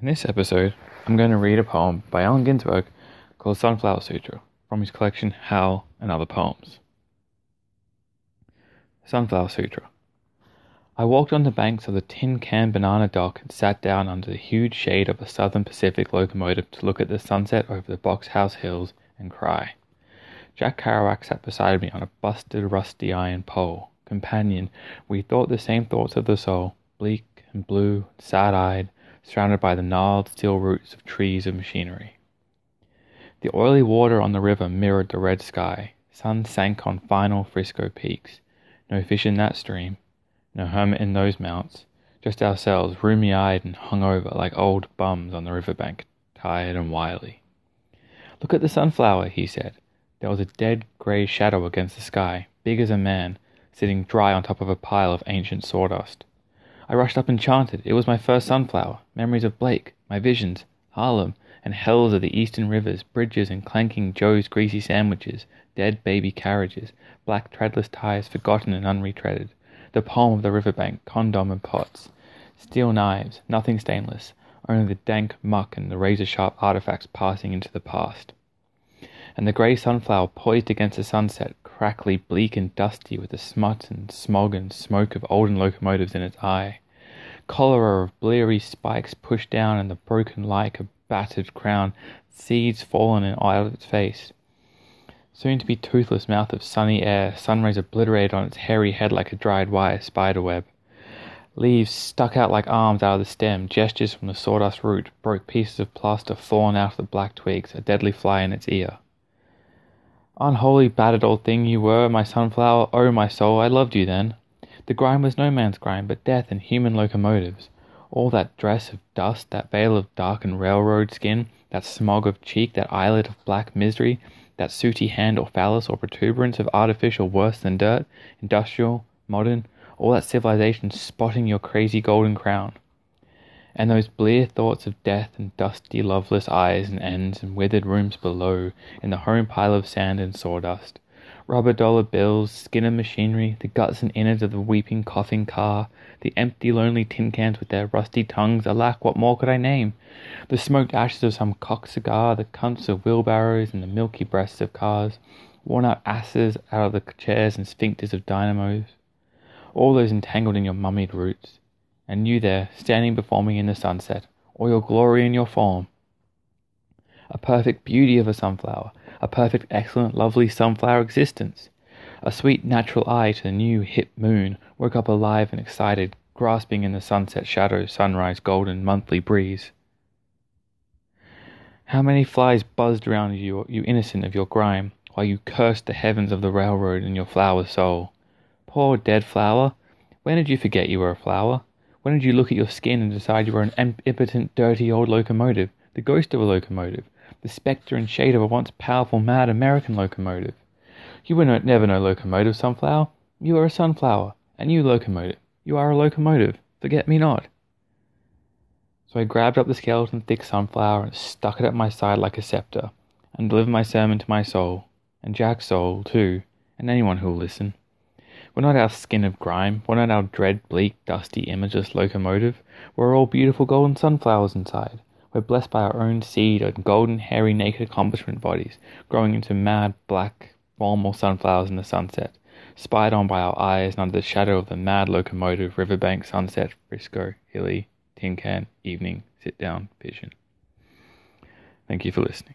In this episode, I'm going to read a poem by Allen Ginsberg called Sunflower Sutra from his collection Howl and Other Poems. Sunflower Sutra. I walked on the banks of the Tin Can Banana Dock and sat down under the huge shade of a Southern Pacific locomotive to look at the sunset over the Box House Hills and cry. Jack Kerouac sat beside me on a busted, rusty iron pole. Companion, we thought the same thoughts of the soul, bleak and blue, sad eyed, surrounded by the gnarled steel roots of trees of machinery. The oily water on the river mirrored the red sky. Sun sank on final Frisco peaks. No fish in that stream. No hermit in those mounts. Just ourselves, rheumy eyed and hung over like old bums on the riverbank, tired and wily. Look at the sunflower, he said. There was a dead grey shadow against the sky, big as a man, sitting dry on top of a pile of ancient sawdust. I rushed up enchanted. It was my first sunflower. Memories of Blake, my visions, Harlem, and hells of the eastern rivers, bridges and clanking Joe's greasy sandwiches, dead baby carriages, black treadless tires forgotten and unretreaded, the palm of the riverbank, condom and pots, steel knives, nothing stainless, only the dank muck and the razor sharp artifacts passing into the past. And the grey sunflower poised against the sunset, crackly, bleak, and dusty, with the smut and smog and smoke of olden locomotives in its eye. Corolla of bleary spikes pushed down, and the broken like a battered crown, seeds fallen in out of its face. Soon to be toothless mouth of sunny air, sun rays obliterated on its hairy head like a dried wire spider web. Leaves stuck out like arms out of the stem, gestures from the sawdust root, broke pieces of plaster fallen out of the black twigs, a deadly fly in its ear. Unholy, battered old thing you were, my sunflower, oh my soul, I loved you then. The grime was no man's grime, but death and human locomotives. All that dress of dust, that veil of darkened railroad skin, that smog of cheek, that eyelid of black misery, that sooty hand or phallus or protuberance of artificial worse than dirt, industrial, modern, all that civilization spotting your crazy golden crown and those blear thoughts of death and dusty, loveless eyes and ends and withered rooms below in the home pile of sand and sawdust. Rubber dollar bills, skin of machinery, the guts and innards of the weeping, coughing car, the empty, lonely tin cans with their rusty tongues, alack, what more could I name? The smoked ashes of some cock cigar, the cunts of wheelbarrows and the milky breasts of cars, worn out asses out of the chairs and sphincters of dynamos. All those entangled in your mummied roots and you there, standing before me in the sunset, all your glory in your form. A perfect beauty of a sunflower, a perfect, excellent, lovely sunflower existence. A sweet natural eye to the new hip moon woke up alive and excited, grasping in the sunset shadow, sunrise, golden, monthly breeze. How many flies buzzed around you, you innocent of your grime, while you cursed the heavens of the railroad in your flower soul. Poor dead flower, when did you forget you were a flower? When did you look at your skin and decide you were an impotent, dirty old locomotive, the ghost of a locomotive, the spectre and shade of a once powerful, mad American locomotive? You were no, never no locomotive, sunflower. You are a sunflower, and you locomotive. You are a locomotive. Forget me not. So I grabbed up the skeleton thick sunflower and stuck it at my side like a scepter, and delivered my sermon to my soul, and Jack's soul, too, and anyone who'll listen. We're not our skin of grime. We're not our dread, bleak, dusty, imageless locomotive. We're all beautiful golden sunflowers inside. We're blessed by our own seed and golden, hairy, naked accomplishment bodies, growing into mad, black, formal sunflowers in the sunset, spied on by our eyes and under the shadow of the mad locomotive, riverbank, sunset, Frisco, hilly, tin can, evening, sit down, vision. Thank you for listening.